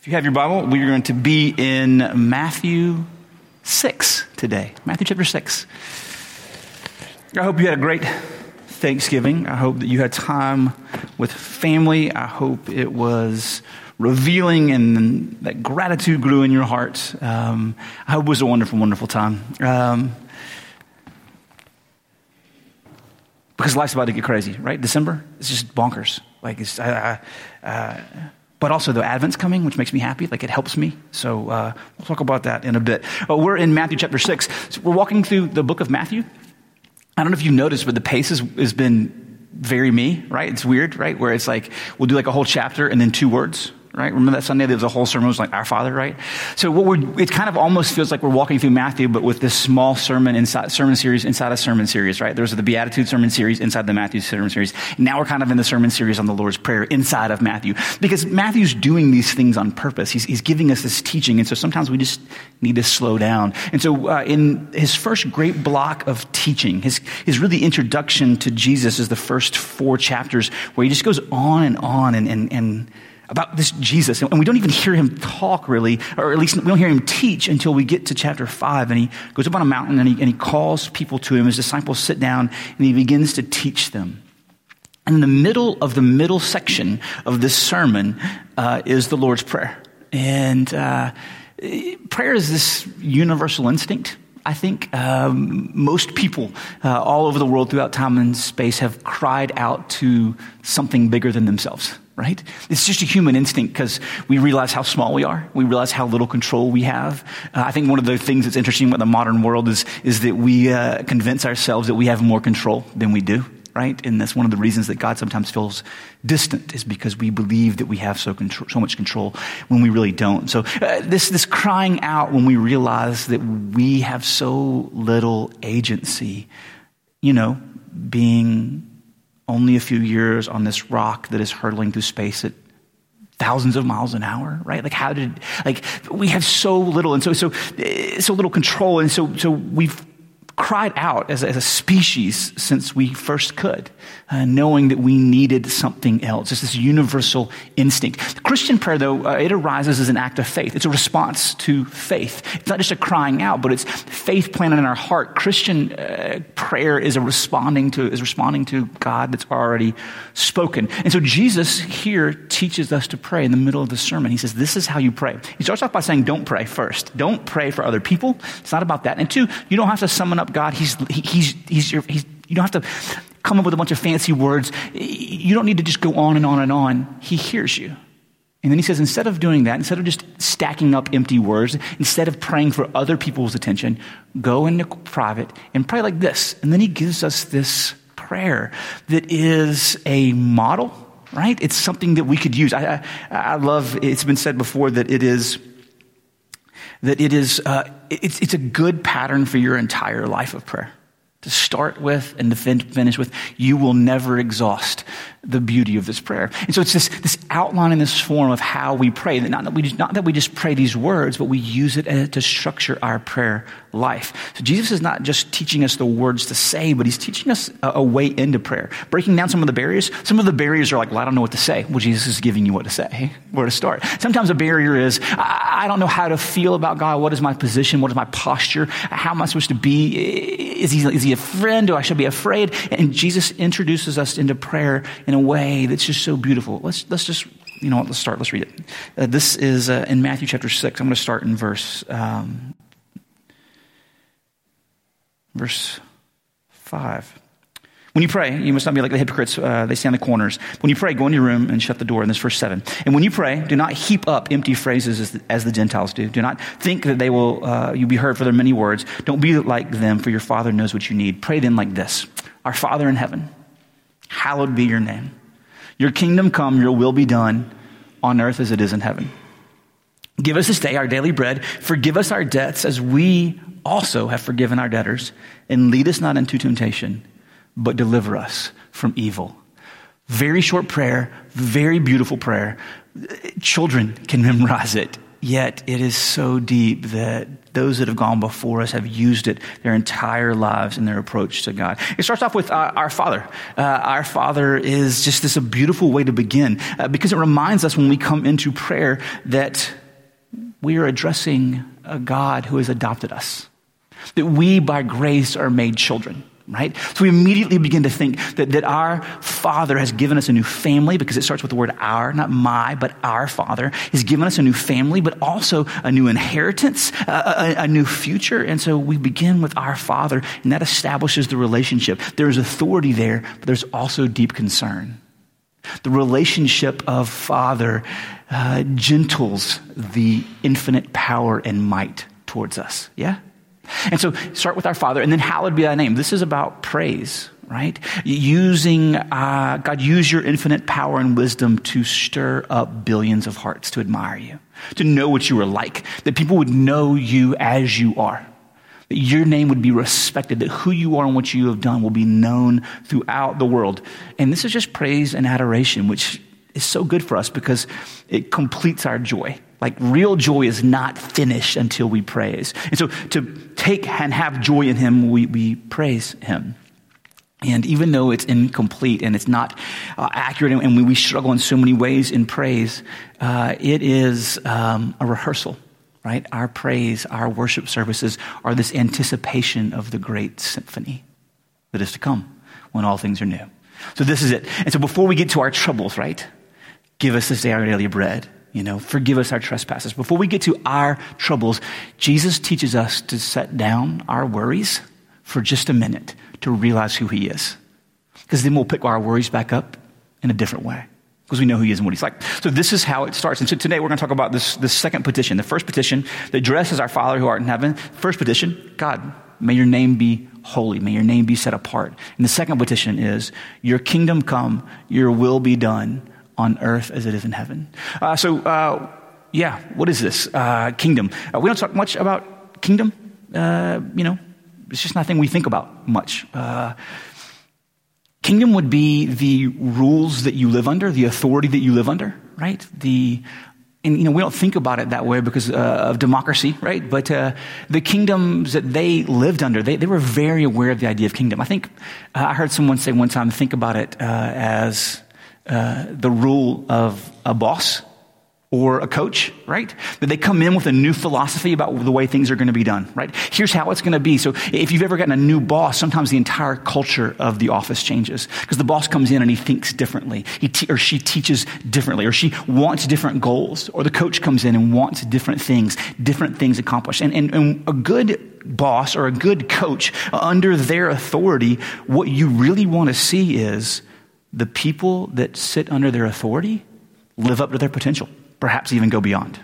If you have your Bible, we are going to be in Matthew 6 today. Matthew chapter 6. I hope you had a great Thanksgiving. I hope that you had time with family. I hope it was revealing and that gratitude grew in your heart. Um, I hope it was a wonderful, wonderful time. Um, because life's about to get crazy, right? December, it's just bonkers. Like, it's, uh, uh, but also the Advent's coming, which makes me happy. Like it helps me. So uh, we'll talk about that in a bit. But we're in Matthew chapter 6. So we're walking through the book of Matthew. I don't know if you've noticed, but the pace has, has been very me, right? It's weird, right? Where it's like, we'll do like a whole chapter and then two words, right? Remember that Sunday there was a whole sermon It was like our Father, right? So what we're, it kind of almost feels like we're walking through Matthew, but with this small sermon inside sermon series inside a sermon series, right? There's the Beatitude sermon series inside the Matthew sermon series. Now we're kind of in the sermon series on the Lord's Prayer inside of Matthew because Matthew's doing these things on purpose. He's, he's giving us this teaching, and so sometimes we just need to slow down. And so uh, in his first great block of teaching, his his really introduction to Jesus is the first four chapters where he just goes on and on and and and about this Jesus. And we don't even hear him talk really, or at least we don't hear him teach until we get to chapter five. And he goes up on a mountain and he, and he calls people to him. His disciples sit down and he begins to teach them. And in the middle of the middle section of this sermon uh, is the Lord's Prayer. And uh, prayer is this universal instinct. I think um, most people uh, all over the world throughout time and space have cried out to something bigger than themselves right? It's just a human instinct because we realize how small we are. We realize how little control we have. Uh, I think one of the things that's interesting about the modern world is, is that we uh, convince ourselves that we have more control than we do, right? And that's one of the reasons that God sometimes feels distant is because we believe that we have so, so much control when we really don't. So uh, this, this crying out when we realize that we have so little agency, you know, being only a few years on this rock that is hurtling through space at thousands of miles an hour, right? Like how did, like we have so little and so, so, so little control. And so, so we've cried out as a, as a species since we first could, uh, knowing that we needed something else. It's this universal instinct. Christian prayer, though, uh, it arises as an act of faith. It's a response to faith. It's not just a crying out, but it's faith planted in our heart. Christian uh, prayer is a responding to is responding to God that's already spoken. And so Jesus here teaches us to pray in the middle of the sermon. He says, "This is how you pray." He starts off by saying, "Don't pray first. Don't pray for other people. It's not about that." And two, you don't have to summon up God. He's, he, he's, he's, your, he's, you don't have to come up with a bunch of fancy words. You don't need to just go on and on and on. He hears you. And then he says, instead of doing that, instead of just stacking up empty words, instead of praying for other people's attention, go into private and pray like this. And then he gives us this prayer that is a model, right? It's something that we could use. I, I, I love, it's been said before that it is that it is uh, it's, it's a good pattern for your entire life of prayer to start with and to finish with you will never exhaust the beauty of this prayer. And so it's this, this outline in this form of how we pray. Not that we just, not that we just pray these words, but we use it to structure our prayer life. So Jesus is not just teaching us the words to say, but he's teaching us a, a way into prayer. Breaking down some of the barriers. Some of the barriers are like, well, I don't know what to say. Well, Jesus is giving you what to say, where to start. Sometimes a barrier is, I, I don't know how to feel about God. What is my position? What is my posture? How am I supposed to be? Is he, is he a friend? Do I should be afraid? And Jesus introduces us into prayer in a way that's just so beautiful. Let's, let's just, you know what, let's start. Let's read it. Uh, this is uh, in Matthew chapter 6. I'm going to start in verse, um, verse 5. When you pray, you must not be like the hypocrites. Uh, they stand in the corners. When you pray, go in your room and shut the door. In this verse 7. And when you pray, do not heap up empty phrases as the, as the Gentiles do. Do not think that they will, uh, you be heard for their many words. Don't be like them, for your Father knows what you need. Pray then like this Our Father in heaven, hallowed be your name. Your kingdom come, your will be done on earth as it is in heaven. Give us this day our daily bread. Forgive us our debts as we also have forgiven our debtors. And lead us not into temptation, but deliver us from evil. Very short prayer, very beautiful prayer. Children can memorize it. yet it is so deep that those that have gone before us have used it their entire lives in their approach to God. It starts off with uh, our Father. Uh, our Father is just this a beautiful way to begin uh, because it reminds us when we come into prayer that we are addressing a God who has adopted us, that we by grace are made children right? So we immediately begin to think that, that our Father has given us a new family because it starts with the word our, not my, but our Father. He's given us a new family, but also a new inheritance, a, a, a new future. And so we begin with our Father, and that establishes the relationship. There's authority there, but there's also deep concern. The relationship of Father uh, gentles the infinite power and might towards us. Yeah? And so start with our Father, and then hallowed be thy name. This is about praise, right? Using, uh, God, use your infinite power and wisdom to stir up billions of hearts to admire you, to know what you are like, that people would know you as you are. That your name would be respected, that who you are and what you have done will be known throughout the world. And this is just praise and adoration, which is so good for us because it completes our joy. Like real joy is not finished until we praise. And so to take and have joy in Him, we, we praise Him. And even though it's incomplete and it's not uh, accurate, and we, we, struggle in so many ways in praise, uh, it is um, a rehearsal, right? Our praise, our worship services are this anticipation of the great symphony that is to come when all things are new. So this is it. And so before we get to our troubles, right? Give us this day our daily bread. You know, forgive us our trespasses. Before we get to our troubles, Jesus teaches us to set down our worries for just a minute to realize who He is. Because then we'll pick our worries back up in a different way because we know who he is and what he's like. So this is how it starts. And so today we're going to talk about this, this second petition. The first petition that addresses our Father who art in heaven. First petition, God, may your name be holy. May your name be set apart. And the second petition is, your kingdom come, your will be done on earth as it is in heaven. Uh, so, uh, yeah, what is this? Uh, kingdom. Uh, we don't talk much about kingdom. Uh, you know, it's just nothing we think about much. Uh, kingdom would be the rules that you live under, the authority that you live under, right? The and you know we don't think about it that way because uh, of democracy right but uh, the kingdoms that they lived under they, they were very aware of the idea of kingdom i think uh, i heard someone say one time think about it as uh, the rule of a boss or a coach, right? That they come in with a new philosophy about the way things are going to be done, right? Here's how it's going to be. So if you've ever gotten a new boss, sometimes the entire culture of the office changes because the boss comes in and he thinks differently. He te- or she teaches differently or she wants different goals or the coach comes in and wants different things, different things accomplished. And, and, and a good boss or a good coach under their authority, what you really want to see is the people that sit under their authority live up to their potential, perhaps even go beyond.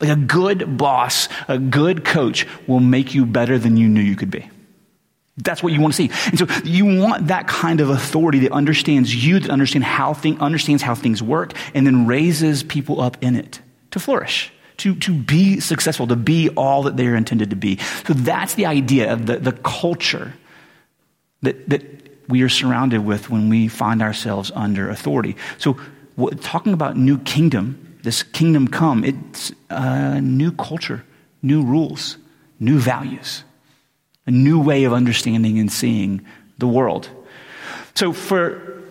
Like a good boss, a good coach will make you better than you knew you could be. That's what you want to see. And so you want that kind of authority that understands you, that understand how thing, understands how things work, and then raises people up in it to flourish, to, to be successful, to be all that they are intended to be. So that's the idea of the, the culture that, that we are surrounded with when we find ourselves under authority. So, talking about new kingdom, this kingdom come, it's a new culture, new rules, new values, a new way of understanding and seeing the world. So, for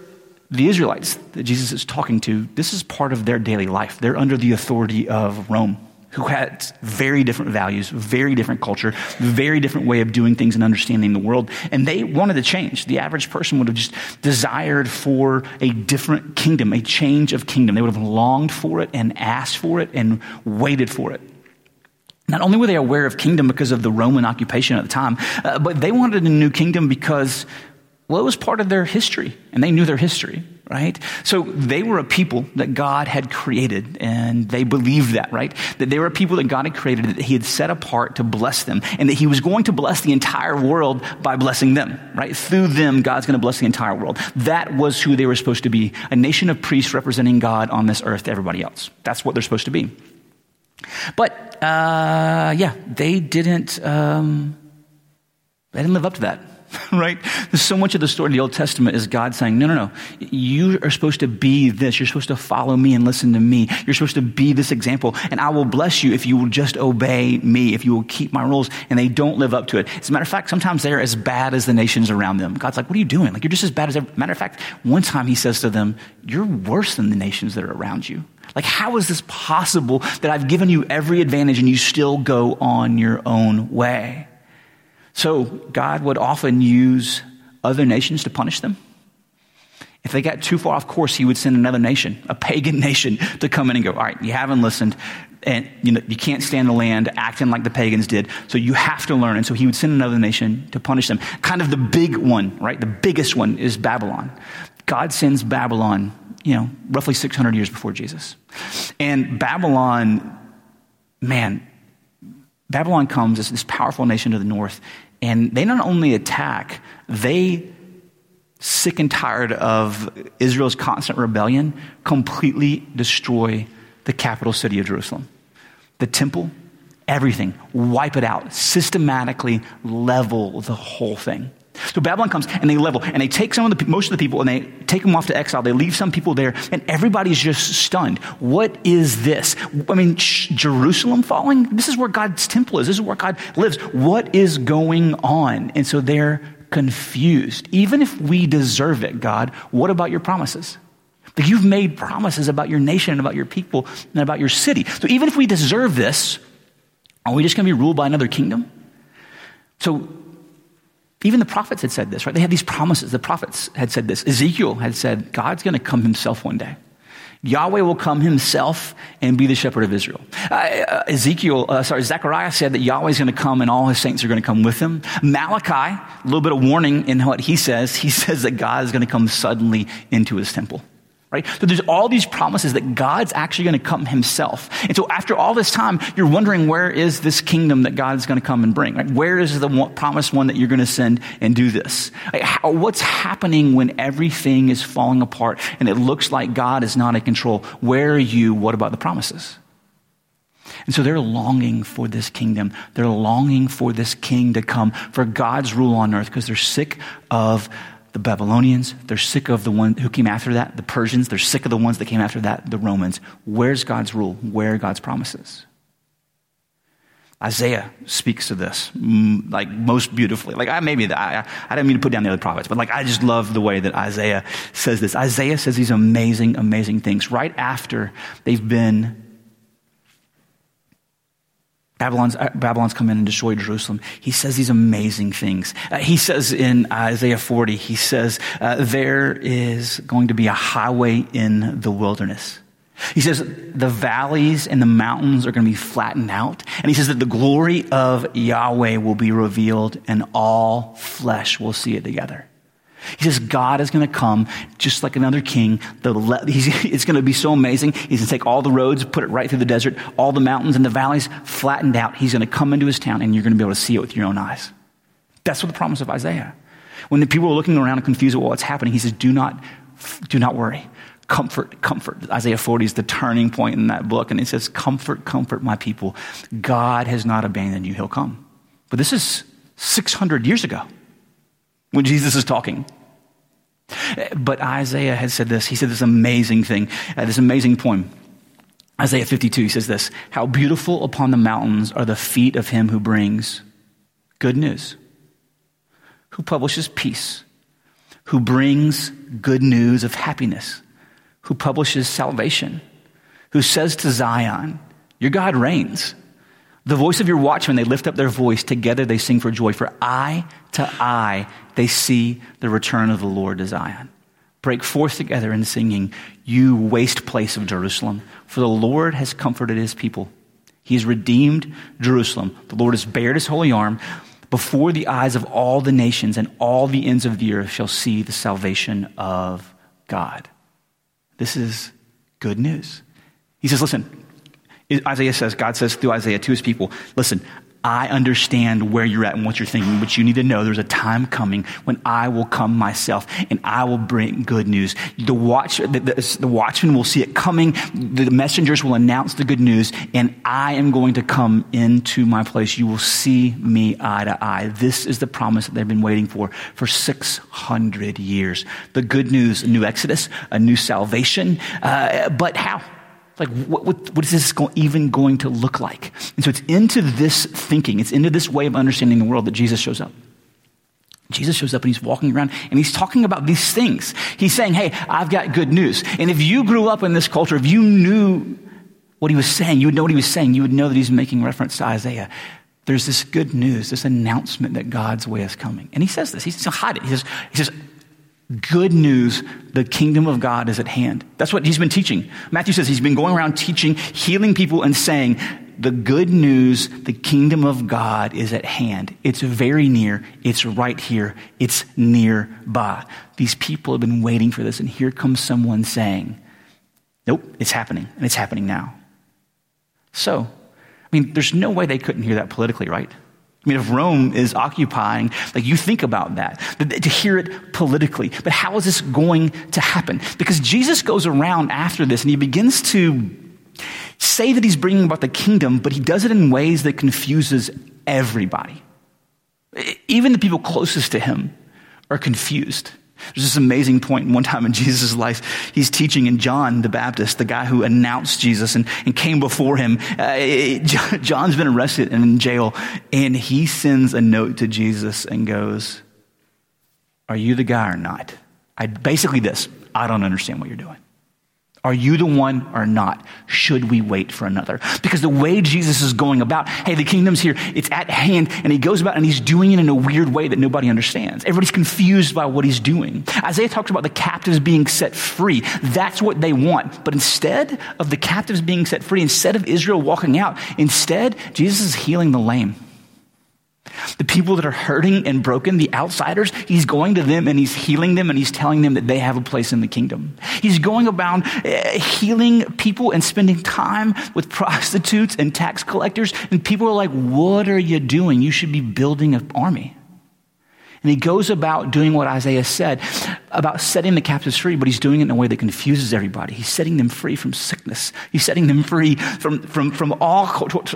the Israelites that Jesus is talking to, this is part of their daily life. They're under the authority of Rome who had very different values, very different culture, very different way of doing things and understanding the world. And they wanted to change. The average person would have just desired for a different kingdom, a change of kingdom. They would have longed for it and asked for it and waited for it. Not only were they aware of kingdom because of the Roman occupation at the time, uh, but they wanted a new kingdom because, well, it was part of their history, and they knew their history right? So they were a people that God had created, and they believed that, right? That they were a people that God had created, that He had set apart to bless them, and that He was going to bless the entire world by blessing them, right? Through them, God's going to bless the entire world. That was who they were supposed to be a nation of priests representing God on this earth to everybody else. That's what they're supposed to be. But, uh, yeah, they didn't, um, they didn't live up to that. right? So much of the story of the Old Testament is God saying, no, no, no. You are supposed to be this. You're supposed to follow me and listen to me. You're supposed to be this example. And I will bless you if you will just obey me, if you will keep my rules. And they don't live up to it. As a matter of fact, sometimes they're as bad as the nations around them. God's like, what are you doing? Like, you're just as bad as every. Matter of fact, one time he says to them, you're worse than the nations that are around you. Like, how is this possible that I've given you every advantage and you still go on your own way? So, God would often use other nations to punish them. If they got too far off course, he would send another nation, a pagan nation, to come in and go, All right, you haven't listened, and you, know, you can't stand the land acting like the pagans did, so you have to learn. And so he would send another nation to punish them. Kind of the big one, right? The biggest one is Babylon. God sends Babylon, you know, roughly 600 years before Jesus. And Babylon, man, Babylon comes as this powerful nation to the north, and they not only attack, they, sick and tired of Israel's constant rebellion, completely destroy the capital city of Jerusalem. The temple, everything, wipe it out, systematically level the whole thing. So Babylon comes and they level and they take some of the most of the people and they take them off to exile. They leave some people there and everybody's just stunned. What is this? I mean, Jerusalem falling? This is where God's temple is. This is where God lives. What is going on? And so they're confused. Even if we deserve it, God, what about your promises? Like you've made promises about your nation and about your people and about your city. So even if we deserve this, are we just going to be ruled by another kingdom? So even the prophets had said this, right? They had these promises. The prophets had said this. Ezekiel had said, God's going to come himself one day. Yahweh will come himself and be the shepherd of Israel. Uh, uh, Ezekiel, uh, sorry, Zechariah said that Yahweh is going to come and all his saints are going to come with him. Malachi, a little bit of warning in what he says. He says that God is going to come suddenly into his temple right? So there's all these promises that God's actually going to come himself. And so after all this time, you're wondering where is this kingdom that God is going to come and bring? Right? Where is the one, promised one that you're going to send and do this? Like how, what's happening when everything is falling apart and it looks like God is not in control? Where are you? What about the promises? And so they're longing for this kingdom. They're longing for this king to come, for God's rule on earth, because they're sick of the Babylonians. They're sick of the one who came after that, the Persians. They're sick of the ones that came after that, the Romans. Where's God's rule? Where are God's promises? Isaiah speaks to this mm, like most beautifully. Like I maybe I, I didn't mean to put down the other prophets, but like I just love the way that Isaiah says this. Isaiah says these amazing, amazing things right after they've been Babylon's, uh, Babylon's come in and destroyed Jerusalem. He says these amazing things. Uh, he says in Isaiah 40, he says, uh, there is going to be a highway in the wilderness. He says the valleys and the mountains are going to be flattened out. And he says that the glory of Yahweh will be revealed and all flesh will see it together. He says God is going to come just like another king. it's going to be so amazing. He's going to take all the roads, put it right through the desert, all the mountains and the valleys flattened out. He's going to come into his town and you're going to be able to see it with your own eyes. That's what the promise of Isaiah. When the people are looking around and confused about what's happening, he says, do not, do not worry. Comfort, comfort. Isaiah 40 is the turning point in that book. And he says, comfort, comfort my people. God has not abandoned you. He'll come. But this is 600 years ago when Jesus is talking. But Isaiah had said this. He said this amazing thing, uh, this amazing poem. Isaiah 52, he says this How beautiful upon the mountains are the feet of him who brings good news, who publishes peace, who brings good news of happiness, who publishes salvation, who says to Zion, Your God reigns. The voice of your watchmen, they lift up their voice. Together they sing for joy. For eye to eye, they see the return of the Lord to Zion. Break forth together in singing, you waste place of Jerusalem. For the Lord has comforted his people. He has redeemed Jerusalem. The Lord has bared his holy arm. Before the eyes of all the nations and all the ends of the earth shall see the salvation of God. This is good news. He says, listen, Isaiah says, God says through Isaiah to his people, listen, I understand where you're at and what you're thinking, but you need to know there's a time coming when I will come myself and I will bring good news. The, watch, the, the, the watchman will see it coming. The messengers will announce the good news and I am going to come into my place. You will see me eye to eye. This is the promise that they've been waiting for for 600 years. The good news, a new exodus, a new salvation. Uh, but how? Like, what, what, what is this go, even going to look like? And so it's into this thinking, it's into this way of understanding the world that Jesus shows up. Jesus shows up and he's walking around and he's talking about these things. He's saying, Hey, I've got good news. And if you grew up in this culture, if you knew what he was saying, you would know what he was saying, you would know that he's making reference to Isaiah. There's this good news, this announcement that God's way is coming. And he says this. He says, hide it. He says, he says, good news the kingdom of God is at hand. That's what he's been teaching. Matthew says he's been going around teaching, healing people, and saying, the good news, the kingdom of God is at hand. It's very near. It's right here. It's nearby. These people have been waiting for this, and here comes someone saying, Nope, it's happening, and it's happening now. So, I mean, there's no way they couldn't hear that politically, right? I mean, if Rome is occupying, like you think about that, to hear it politically. But how is this going to happen? Because Jesus goes around after this and he begins to say that he's bringing about the kingdom, but he does it in ways that confuses everybody. Even the people closest to him are confused. There's this amazing point one time in Jesus' life. He's teaching, and John the Baptist, the guy who announced Jesus and, and came before him, uh, it, John's been arrested and in jail, and he sends a note to Jesus and goes, Are you the guy or not? I, basically, this I don't understand what you're doing. Are you the one or not? Should we wait for another? Because the way Jesus is going about, hey, the kingdom's here, it's at hand, and he goes about and he's doing it in a weird way that nobody understands. Everybody's confused by what he's doing. Isaiah talks about the captives being set free. That's what they want. But instead of the captives being set free, instead of Israel walking out, instead, Jesus is healing the lame. The people that are hurting and broken, the outsiders, he's going to them and he's healing them and he's telling them that they have a place in the kingdom. He's going about uh, healing people and spending time with prostitutes and tax collectors. And people are like, What are you doing? You should be building an army. And he goes about doing what Isaiah said about setting the captives free, but he's doing it in a way that confuses everybody. He's setting them free from sickness. He's setting them free from, from, from all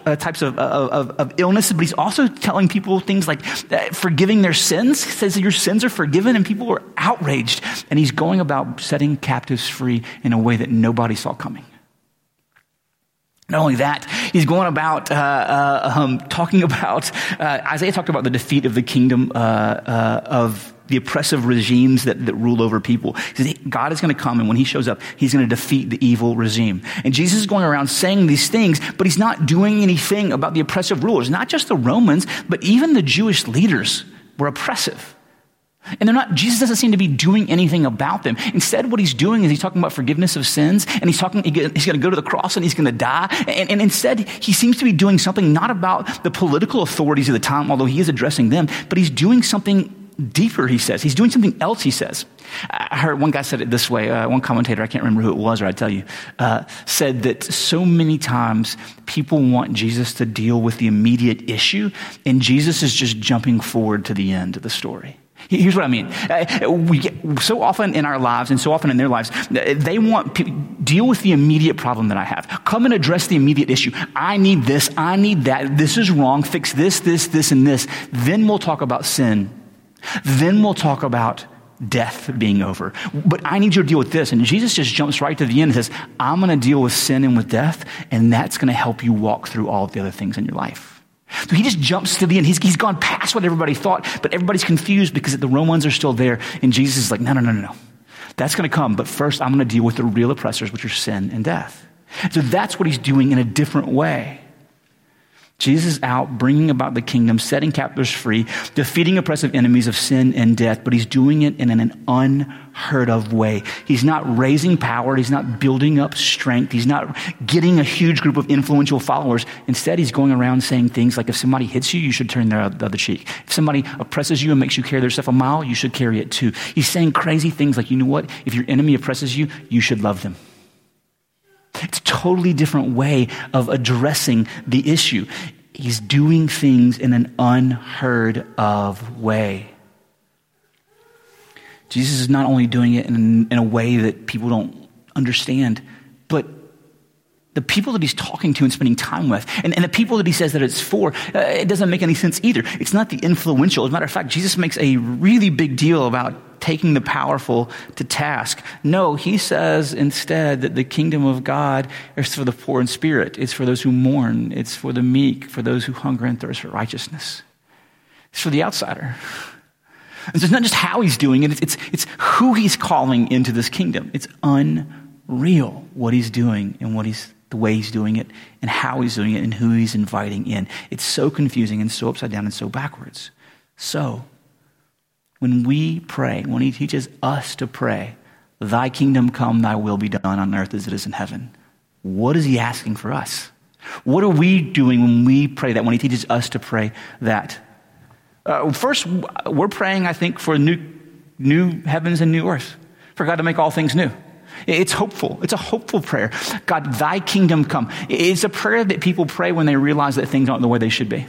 uh, types of, of, of illness, but he's also telling people things like uh, forgiving their sins. He says your sins are forgiven, and people are outraged. And he's going about setting captives free in a way that nobody saw coming. Not only that, he's going about uh, uh, um, talking about, uh, Isaiah talked about the defeat of the kingdom uh, uh, of the oppressive regimes that, that rule over people. He says, God is going to come, and when he shows up, he's going to defeat the evil regime. And Jesus is going around saying these things, but he's not doing anything about the oppressive rulers. Not just the Romans, but even the Jewish leaders were oppressive. And they're not, Jesus doesn't seem to be doing anything about them. Instead, what he's doing is he's talking about forgiveness of sins, and he's talking, he's going to go to the cross and he's going to die. And, and, instead, he seems to be doing something not about the political authorities of the time, although he is addressing them, but he's doing something deeper, he says. He's doing something else, he says. I heard one guy said it this way, uh, one commentator, I can't remember who it was, or I'd tell you, uh, said that so many times people want Jesus to deal with the immediate issue, and Jesus is just jumping forward to the end of the story. Here's what I mean. Uh, we get, so often in our lives and so often in their lives, they want to deal with the immediate problem that I have. Come and address the immediate issue. I need this. I need that. This is wrong. Fix this, this, this, and this. Then we'll talk about sin. Then we'll talk about death being over. But I need you to deal with this. And Jesus just jumps right to the end and says, I'm going to deal with sin and with death, and that's going to help you walk through all of the other things in your life. So he just jumps to the end. He's, he's gone past what everybody thought, but everybody's confused because the Romans are still there. And Jesus is like, no, no, no, no, no. That's going to come. But first, I'm going to deal with the real oppressors, which are sin and death. So that's what he's doing in a different way. Jesus out bringing about the kingdom, setting captives free, defeating oppressive enemies of sin and death, but he's doing it in an unheard of way. He's not raising power. He's not building up strength. He's not getting a huge group of influential followers. Instead, he's going around saying things like if somebody hits you, you should turn their other cheek. If somebody oppresses you and makes you carry their stuff a mile, you should carry it too. He's saying crazy things like, you know what? If your enemy oppresses you, you should love them. It's a totally different way of addressing the issue. he's doing things in an unheard of way. Jesus is not only doing it in, in a way that people don't understand, the people that he's talking to and spending time with, and, and the people that he says that it's for, uh, it doesn't make any sense either. It's not the influential. As a matter of fact, Jesus makes a really big deal about taking the powerful to task. No, he says instead that the kingdom of God is for the poor in spirit. It's for those who mourn. It's for the meek, for those who hunger and thirst for righteousness. It's for the outsider. And so it's not just how he's doing it, it's, it's, it's who he's calling into this kingdom. It's unreal what he's doing and what he's the way he's doing it and how he's doing it and who he's inviting in. It's so confusing and so upside down and so backwards. So, when we pray, when he teaches us to pray, Thy kingdom come, Thy will be done on earth as it is in heaven, what is he asking for us? What are we doing when we pray that, when he teaches us to pray that? Uh, first, we're praying, I think, for new, new heavens and new earth, for God to make all things new. It's hopeful. It's a hopeful prayer. God, thy kingdom come. It's a prayer that people pray when they realize that things aren't the way they should be.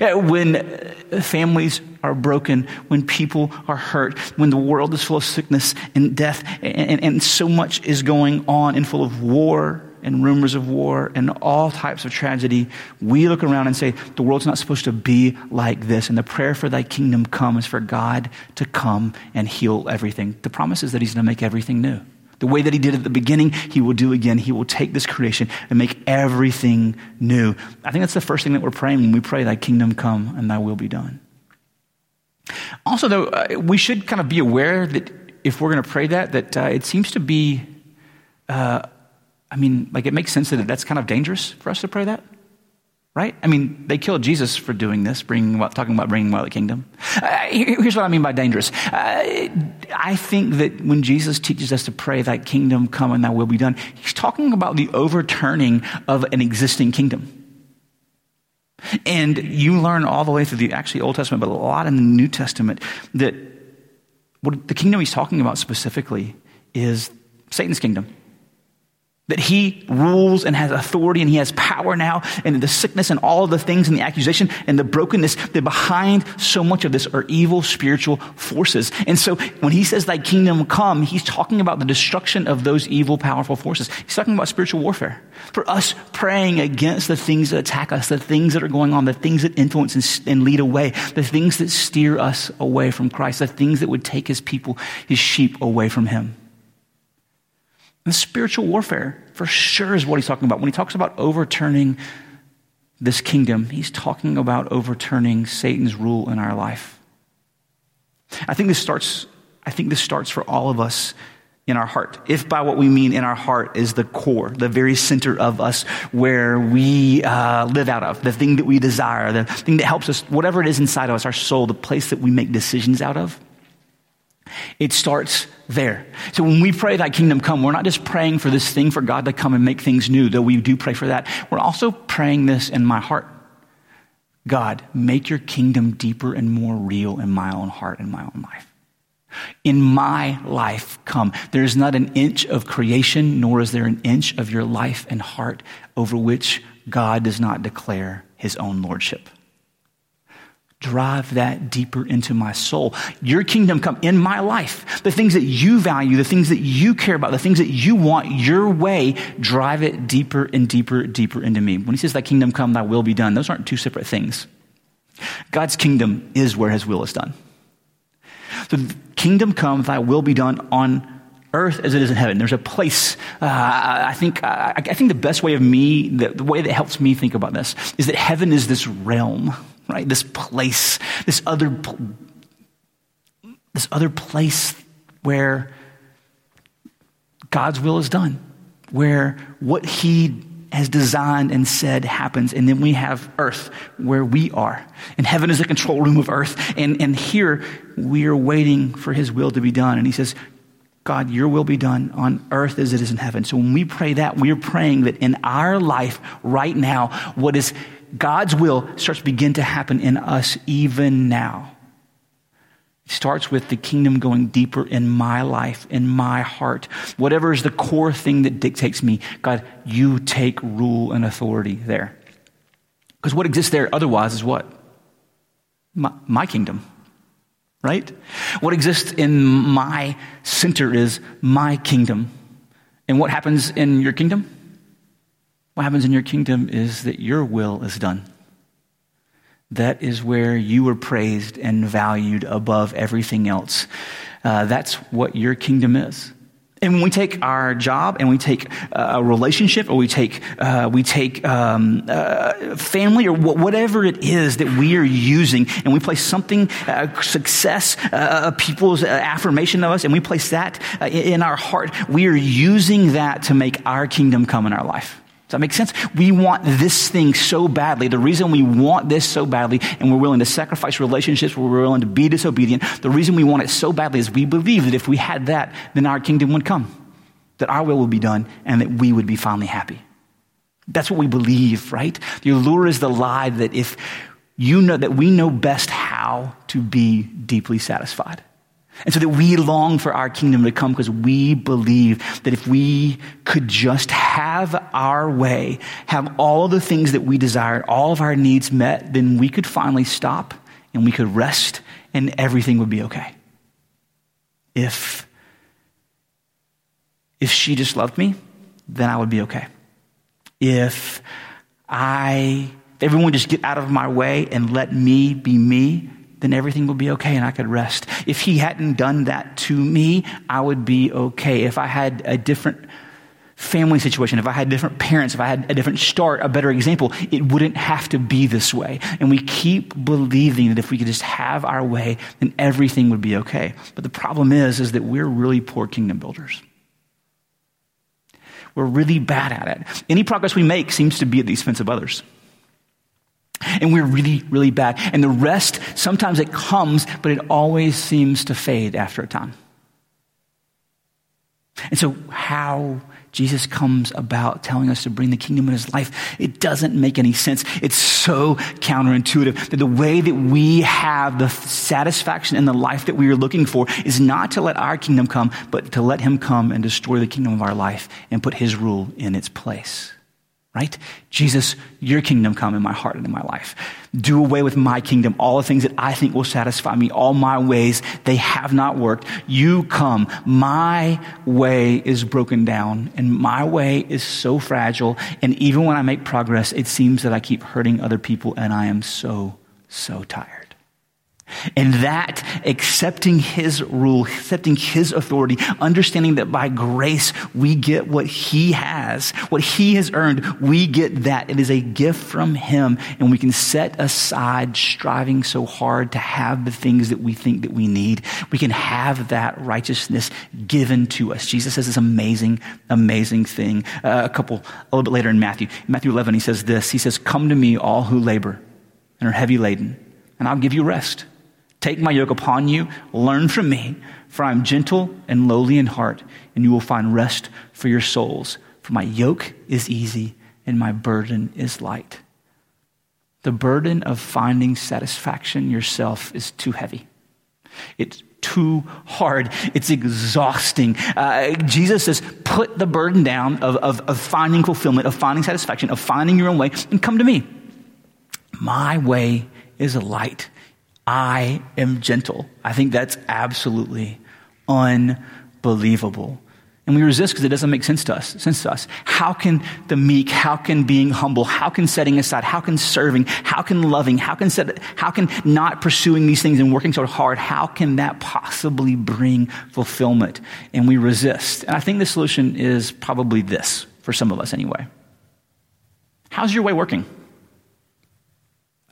Uh, when uh, families are broken, when people are hurt, when the world is full of sickness and death, and, and so much is going on and full of war and rumors of war and all types of tragedy, we look around and say, the world's not supposed to be like this. And the prayer for thy kingdom come is for God to come and heal everything. The promise is that he's going to make everything new. The way that he did at the beginning, he will do again. He will take this creation and make everything new. I think that's the first thing that we're praying when we pray, Thy kingdom come and Thy will be done. Also, though, uh, we should kind of be aware that if we're going to pray that, that uh, it seems to be, uh, I mean, like it makes sense that that's kind of dangerous for us to pray that right? I mean, they killed Jesus for doing this, bringing, talking about bringing about the kingdom. Uh, here's what I mean by dangerous. Uh, I think that when Jesus teaches us to pray, "Thy kingdom come and Thy will be done," he's talking about the overturning of an existing kingdom. And you learn all the way through the actually Old Testament, but a lot in the New Testament, that what the kingdom he's talking about specifically is Satan's kingdom. That he rules and has authority and he has power now, and the sickness and all of the things and the accusation and the brokenness that behind so much of this are evil spiritual forces. And so when he says, Thy kingdom come, he's talking about the destruction of those evil, powerful forces. He's talking about spiritual warfare. For us praying against the things that attack us, the things that are going on, the things that influence and, and lead away, the things that steer us away from Christ, the things that would take his people, his sheep away from him. And spiritual warfare, for sure, is what he's talking about. When he talks about overturning this kingdom, he's talking about overturning Satan's rule in our life. I think this starts, I think this starts for all of us in our heart. If by what we mean in our heart is the core, the very center of us where we uh, live out of, the thing that we desire, the thing that helps us, whatever it is inside of us, our soul, the place that we make decisions out of. It starts there. So when we pray, Thy kingdom come, we're not just praying for this thing for God to come and make things new, though we do pray for that. We're also praying this in my heart. God, make your kingdom deeper and more real in my own heart and my own life. In my life, come. There is not an inch of creation, nor is there an inch of your life and heart over which God does not declare his own lordship drive that deeper into my soul. Your kingdom come in my life. The things that you value, the things that you care about, the things that you want your way, drive it deeper and deeper, deeper into me. When he says, Thy kingdom come, thy will be done, those aren't two separate things. God's kingdom is where his will is done. So, kingdom come, thy will be done on earth as it is in heaven. There's a place. Uh, I think. Uh, I think the best way of me, the, the way that helps me think about this, is that heaven is this realm right? This place, this other, this other place where God's will is done, where what He has designed and said happens. And then we have earth where we are. And heaven is the control room of earth. And, and here we are waiting for his will to be done. And he says, God, your will be done on earth as it is in heaven. So when we pray that, we are praying that in our life right now, what is God's will starts to begin to happen in us even now. It starts with the kingdom going deeper in my life, in my heart. Whatever is the core thing that dictates me, God, you take rule and authority there. Because what exists there otherwise is what? My, my, kingdom, right? What exists in my center is my kingdom. And what happens in your kingdom? What happens in your kingdom is that your will is done. That is where you are praised and valued above everything else. Uh, that's what your kingdom is. And when we take our job and we take a relationship or we take, uh, we take um, uh, family or whatever it is that we are using and we place something, uh, success, uh, people's uh, affirmation of us, and we place that uh, in our heart, we are using that to make our kingdom come in our life. Does that make sense? We want this thing so badly. The reason we want this so badly and we're willing to sacrifice relationships, we're willing to be disobedient, the reason we want it so badly is we believe that if we had that, then our kingdom would come, that our will would be done, and that we would be finally happy. That's what we believe, right? The allure is the lie that if you know that we know best how to be deeply satisfied. And so that we long for our kingdom to come because we believe that if we could just have our way, have all of the things that we desire, all of our needs met, then we could finally stop and we could rest and everything would be okay. If, if she just loved me, then I would be okay. If I, if everyone just get out of my way and let me be me, then everything would be okay and I could rest. If he hadn't done that to me, I would be okay. If I had a different family situation, if I had different parents, if I had a different start, a better example, it wouldn't have to be this way. And we keep believing that if we could just have our way, then everything would be okay. But the problem is, is that we're really poor kingdom builders. We're really bad at it. Any progress we make seems to be at the expense of others. And we're really, really bad. And the rest, sometimes it comes, but it always seems to fade after a time. And so, how Jesus comes about telling us to bring the kingdom in his life, it doesn't make any sense. It's so counterintuitive that the way that we have the satisfaction in the life that we are looking for is not to let our kingdom come, but to let him come and destroy the kingdom of our life and put his rule in its place right? Jesus, your kingdom come in my heart and in my life. Do away with my kingdom, all the things that I think will satisfy me, all my ways, they have not worked. You come. My way is broken down and my way is so fragile. And even when I make progress, it seems that I keep hurting other people and I am so, so tired. And that, accepting his rule, accepting his authority, understanding that by grace we get what he has, what he has earned, we get that. It is a gift from him, and we can set aside striving so hard to have the things that we think that we need. We can have that righteousness given to us. Jesus says this amazing, amazing thing. Uh, a couple, a little bit later in Matthew, Matthew 11, he says this. He says, Come to me, all who labor and are heavy laden, and I'll give you rest. Take my yoke upon you, learn from me, for I am gentle and lowly in heart, and you will find rest for your souls. For my yoke is easy and my burden is light. The burden of finding satisfaction yourself is too heavy. It's too hard. It's exhausting. Uh, Jesus says, put the burden down of, of, of finding fulfillment, of finding satisfaction, of finding your own way, and come to me. My way is a light I am gentle. I think that's absolutely unbelievable. And we resist because it doesn't make sense to us. Sense to us. How can the meek, how can being humble, how can setting aside, how can serving, how can loving, how can set, how can not pursuing these things and working so hard, how can that possibly bring fulfillment? And we resist. And I think the solution is probably this for some of us anyway. How's your way working?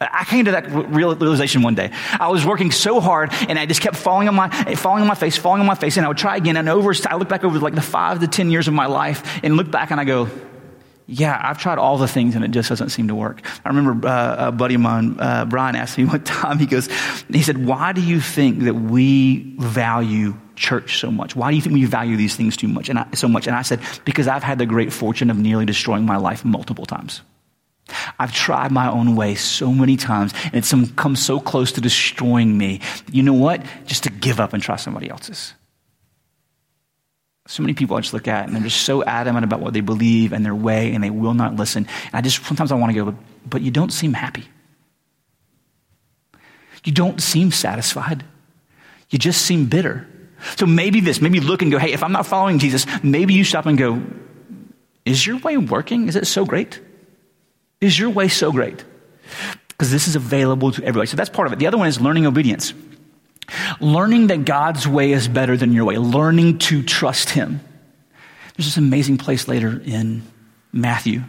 I came to that realization one day. I was working so hard and I just kept falling on my, falling on my face, falling on my face. And I would try again. And over, I look back over like the five to 10 years of my life and look back and I go, yeah, I've tried all the things and it just doesn't seem to work. I remember uh, a buddy of mine, uh, Brian, asked me one time, he goes, he said, why do you think that we value church so much? Why do you think we value these things too much and I, so much? And I said, because I've had the great fortune of nearly destroying my life multiple times. I've tried my own way so many times, and it's come so close to destroying me. You know what? Just to give up and try somebody else's. So many people I just look at, and they're just so adamant about what they believe and their way, and they will not listen. And I just sometimes I want to go, but you don't seem happy. You don't seem satisfied. You just seem bitter. So maybe this, maybe look and go, hey, if I'm not following Jesus, maybe you stop and go, is your way working? Is it so great? Is your way so great? Because this is available to everybody. So that's part of it. The other one is learning obedience. Learning that God's way is better than your way, learning to trust Him. There's this amazing place later in Matthew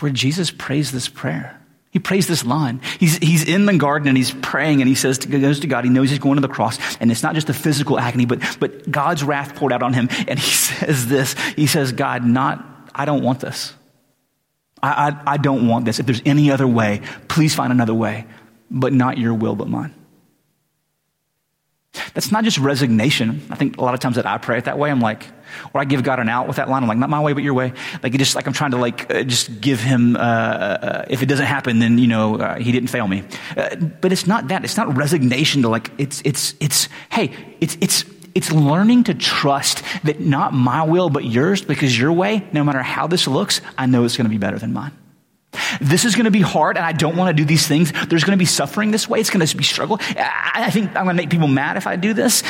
where Jesus prays this prayer. He prays this line. He's, he's in the garden and he's praying and he says, to, goes to God, he knows he's going to the cross. And it's not just the physical agony, but, but God's wrath poured out on him. And he says this, he says, God, not, I don't want this. I, I, I don't want this. If there's any other way, please find another way, but not your will, but mine. That's not just resignation. I think a lot of times that I pray it that way, I'm like, or I give God an out with that line. I'm like, not my way, but your way. Like, just like I'm trying to like uh, just give him. Uh, uh, if it doesn't happen, then you know uh, he didn't fail me. Uh, but it's not that. It's not resignation to like. It's it's it's. Hey, it's it's it's learning to trust that not my will but yours, because your way, no matter how this looks, I know it's going to be better than mine. This is going to be hard, and I don't want to do these things. There's going to be suffering this way. It's going to be struggle. I think I'm going to make people mad if I do this.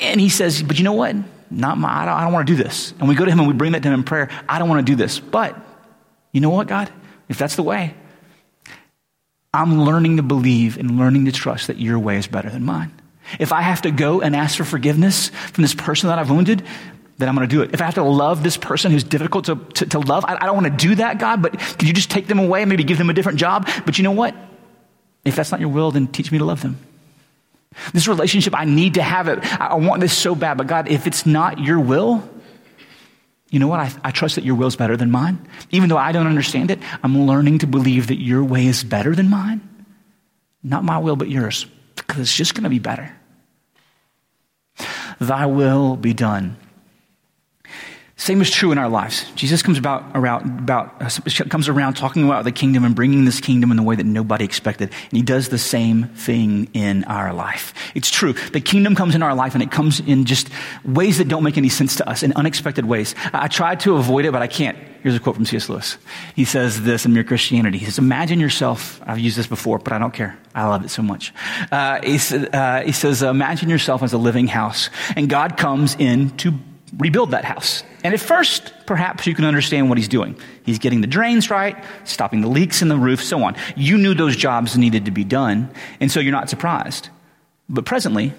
And he says, But you know what? Not my, I don't, I don't want to do this. And we go to him and we bring that to him in prayer. I don't want to do this. But you know what, God? If that's the way, I'm learning to believe and learning to trust that your way is better than mine. If I have to go and ask for forgiveness from this person that I've wounded, then I'm going to do it. If I have to love this person who's difficult to, to, to love, I, I, don't want to do that, God, but could you just take them away and maybe give them a different job? But you know what? If that's not your will, then teach me to love them. This relationship, I need to have it. I, I want this so bad, but God, if it's not your will, you know what? I, I trust that your will is better than mine. Even though I don't understand it, I'm learning to believe that your way is better than mine. Not my will, but yours, because it's just going to be better. Thy will be done same is true in our lives. Jesus comes about around about uh, comes around talking about the kingdom and bringing this kingdom in the way that nobody expected, and he does the same thing in our life. It's true. The kingdom comes in our life, and it comes in just ways that don't make any sense to us, in unexpected ways. I tried to avoid it, but I can't. Here's a quote from C.S. Lewis. He says this in Mere Christianity. He says, "Imagine yourself." I've used this before, but I don't care. I love it so much. Uh, he, uh, he says, "Imagine yourself as a living house, and God comes in to." rebuild that house. And at first, perhaps you can understand what he's doing. He's getting the drains right, stopping the leaks in the roof, so on. You knew those jobs needed to be done, and so you're not surprised. But presently,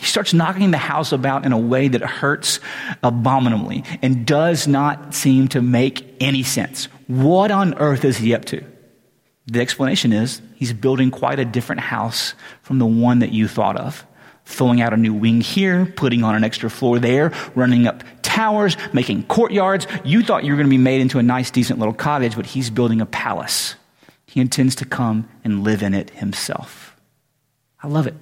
he starts knocking the house about in a way that hurts abominably and does not seem to make any sense. What on earth is he up to? The explanation is he's building quite a different house from the one that you thought of throwing out a new wing here, putting on an extra floor there, running up towers, making courtyards. You thought you were going to be made into a nice, decent little cottage, but he's building a palace. He intends to come and live in it himself. I love it.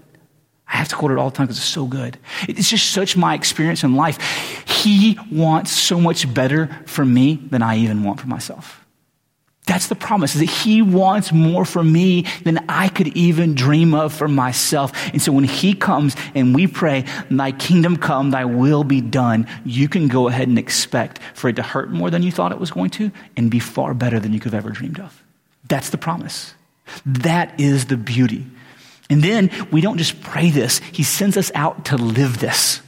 I have to quote it all the time because it's so good. It's just such my experience in life. He wants so much better for me than I even want for myself. That's the promise, is that he wants more for me than I could even dream of for myself. And so when he comes and we pray, thy kingdom come, thy will be done, you can go ahead and expect for it to hurt more than you thought it was going to and be far better than you could have ever dreamed of. That's the promise. That is the beauty. And then we don't just pray this, he sends us out to live this.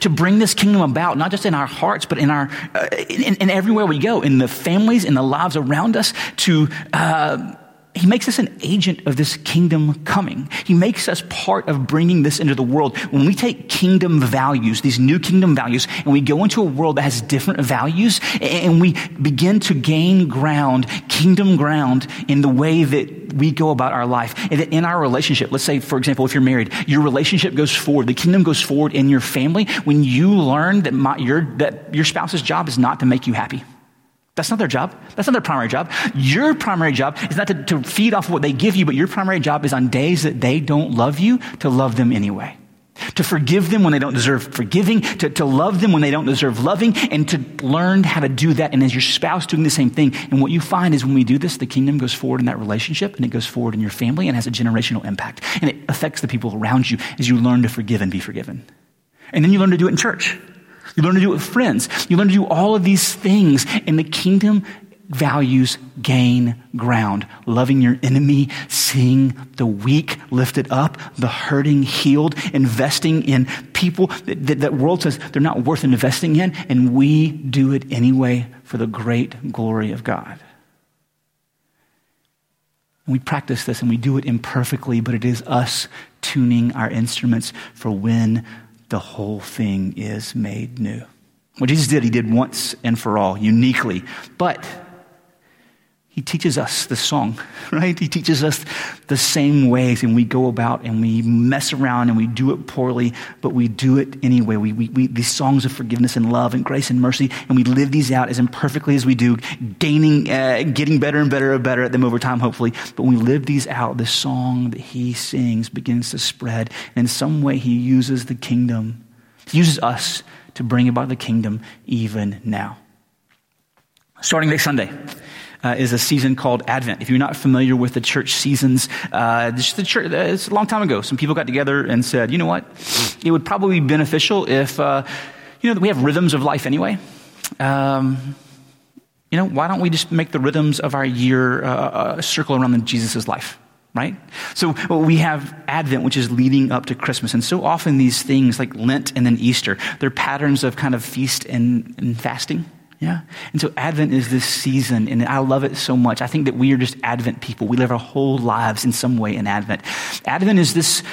To bring this kingdom about, not just in our hearts, but in our, uh, in, in, everywhere we go, in the families, in the lives around us, to, uh, he makes us an agent of this kingdom coming. He makes us part of bringing this into the world. When we take kingdom values, these new kingdom values, and we go into a world that has different values, and we begin to gain ground, kingdom ground, in the way that we go about our life. And that in our relationship, let's say, for example, if you're married, your relationship goes forward, the kingdom goes forward in your family when you learn that, my, your, that your spouse's job is not to make you happy. That's not their job. That's not their primary job. Your primary job is not to, to, feed off what they give you, but your primary job is on days that they don't love you to love them anyway. To forgive them when they don't deserve forgiving, to, to love them when they don't deserve loving, and to learn how to do that. And as your spouse doing the same thing. And what you find is when we do this, the kingdom goes forward in that relationship and it goes forward in your family and has a generational impact. And it affects the people around you as you learn to forgive and be forgiven. And then you learn to do it in church. You learn to do it with friends. You learn to do all of these things, and the kingdom values gain ground. Loving your enemy, seeing the weak lifted up, the hurting healed, investing in people that, that, that world says they're not worth investing in, and we do it anyway for the great glory of God. We practice this and we do it imperfectly, but it is us tuning our instruments for when the whole thing is made new. What Jesus did, he did once and for all, uniquely. But he teaches us the song, right? He teaches us the same ways, and we go about and we mess around and we do it poorly, but we do it anyway. We, we, we, these songs of forgiveness and love and grace and mercy, and we live these out as imperfectly as we do, gaining, uh, getting better and better and better at them over time, hopefully. But when we live these out, the song that he sings begins to spread, and in some way, he uses the kingdom, he uses us to bring about the kingdom even now. Starting next Sunday uh, is a season called Advent. If you're not familiar with the church seasons, uh, the church, uh, it's a long time ago. Some people got together and said, you know what? It would probably be beneficial if, uh, you know, we have rhythms of life anyway. Um, you know, why don't we just make the rhythms of our year uh, circle around Jesus' life? right? So we have Advent, which is leading up to Christmas. And so often these things, like Lent and then Easter, they're patterns of kind of feast and, and fasting. Yeah. And so Advent is this season, and I love it so much. I think that we are just Advent people. We live our whole lives in some way in Advent. Advent is this,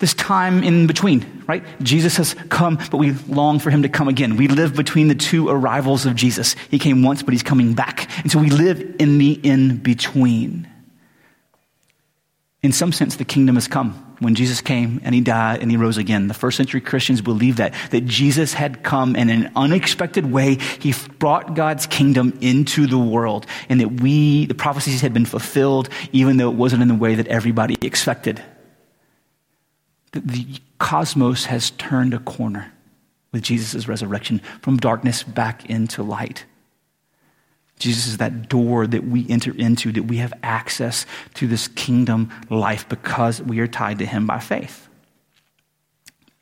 this time in between, right? Jesus has come, but we long for him to come again. We live between the two arrivals of Jesus. He came once, but he's coming back. And so we live in the in between. In some sense, the kingdom has come when Jesus came and he died and he rose again. The first century Christians believed that, that Jesus had come in an unexpected way, he brought God's kingdom into the world and that we, the prophecies had been fulfilled even though it wasn't in the way that everybody expected. The, the cosmos has turned a corner with Jesus' resurrection from darkness back into light. Jesus is that door that we enter into, that we have access to this kingdom life because we are tied to him by faith.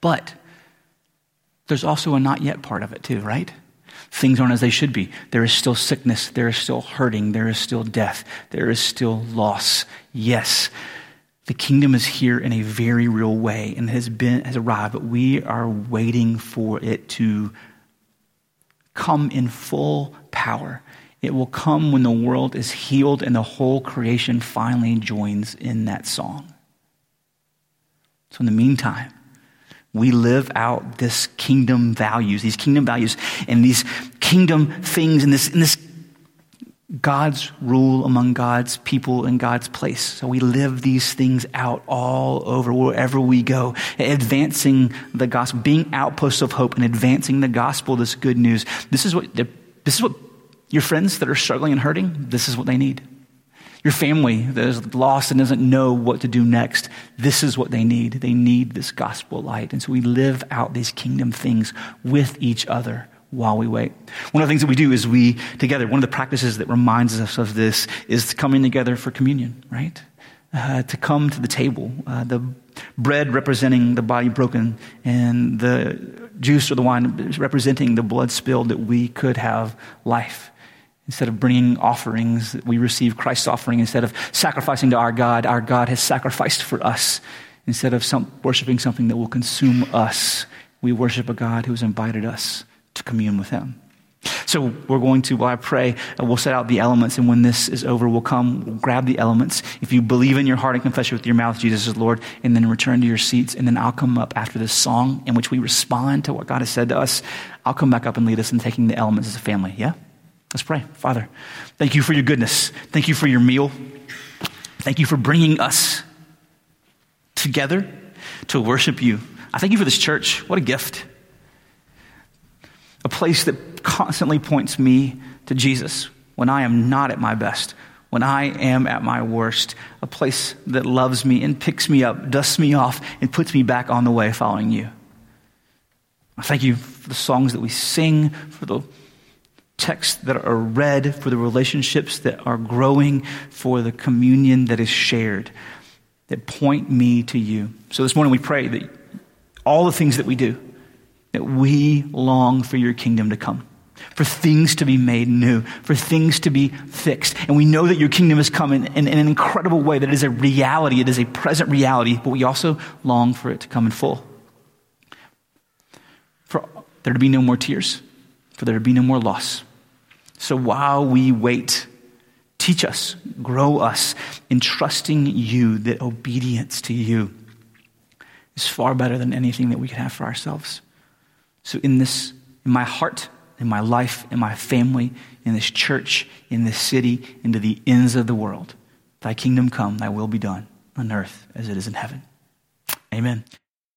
But there's also a not yet part of it, too, right? Things aren't as they should be. There is still sickness. There is still hurting. There is still death. There is still loss. Yes, the kingdom is here in a very real way and has been has arrived, but we are waiting for it to come in full power it will come when the world is healed and the whole creation finally joins in that song. So, in the meantime, we live out this kingdom values, these kingdom values, and these kingdom things, and this, and this God's rule among God's people in God's place. So we live these things out all over wherever we go, advancing the gospel, being outposts of hope and advancing the gospel, this good news. This is what, this is what your friends that are struggling and hurting, this is what they need. Your family that is lost and doesn't know what to do next, this is what they need. They need this gospel light. And so we live out these kingdom things with each other while we wait. One of the things that we do is we together, one of the practices that reminds us of this is coming together for communion, right? Uh, to come to the table. Uh, the bread representing the body broken, and the juice or the wine representing the blood spilled that we could have life. Instead of bringing offerings, we receive Christ's offering. Instead of sacrificing to our God, our God has sacrificed for us. Instead of some, worshiping something that will consume us, we worship a God who has invited us to commune with Him. So we're going to, while I pray, uh, we'll set out the elements, and when this is over, we'll come, we'll grab the elements. If you believe in your heart and confess with your mouth Jesus is Lord, and then return to your seats, and then I'll come up after this song in which we respond to what God has said to us. I'll come back up and lead us in taking the elements as a family, yeah? Let's pray. Father, thank you for your goodness. Thank you for your meal. Thank you for bringing us together to worship you. I thank you for this church. What a gift. A place that constantly points me to Jesus when I am not at my best, when I am at my worst. A place that loves me and picks me up, dusts me off, and puts me back on the way following you. I thank you for the songs that we sing, for the texts that are read, for the relationships that are growing, for the communion that is shared, that point me to you. So this morning we pray that all the things that we do, that we long for your kingdom to come. for things to be made new, for things to be fixed. And we know that your kingdom is coming in, in, an incredible way, that it is a reality, it is a present reality, but we also long for it to come in full. For there to be no more tears, for there to be no more loss. So while we wait, teach us, grow us in trusting you that obedience to you is far better than anything that we could have for ourselves. So in this, in my heart, in my life, in my family, in this church, in this city, into the ends of the world. Thy kingdom come, thy will be done on earth as it is in heaven. Amen.